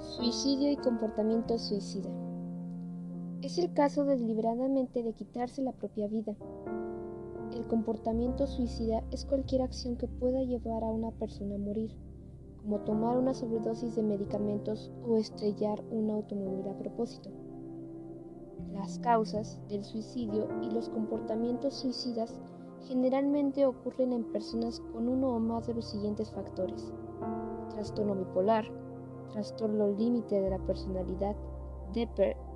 Suicidio y comportamiento suicida. Es el caso deliberadamente de quitarse la propia vida. El comportamiento suicida es cualquier acción que pueda llevar a una persona a morir, como tomar una sobredosis de medicamentos o estrellar un automóvil a propósito. Las causas del suicidio y los comportamientos suicidas generalmente ocurren en personas con uno o más de los siguientes factores. Trastorno bipolar, trastorno límite de la personalidad,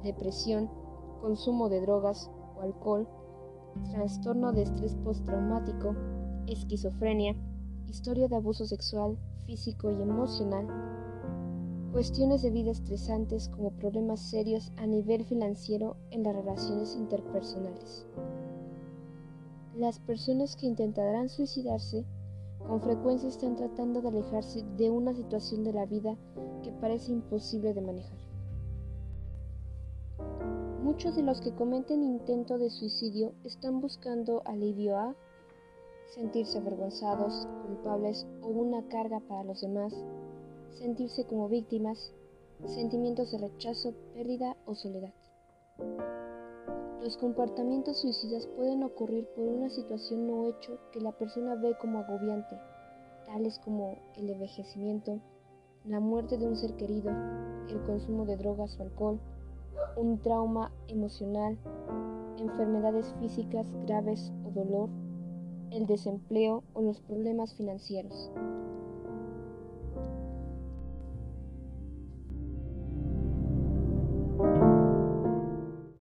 depresión, consumo de drogas o alcohol, trastorno de estrés postraumático, esquizofrenia, historia de abuso sexual, físico y emocional, cuestiones de vida estresantes como problemas serios a nivel financiero en las relaciones interpersonales. Las personas que intentarán suicidarse con frecuencia están tratando de alejarse de una situación de la vida que parece imposible de manejar. Muchos de los que cometen intento de suicidio están buscando alivio a sentirse avergonzados, culpables o una carga para los demás, sentirse como víctimas, sentimientos de rechazo, pérdida o soledad. Los comportamientos suicidas pueden ocurrir por una situación o hecho que la persona ve como agobiante, tales como el envejecimiento, la muerte de un ser querido, el consumo de drogas o alcohol, un trauma emocional, enfermedades físicas graves o dolor, el desempleo o los problemas financieros.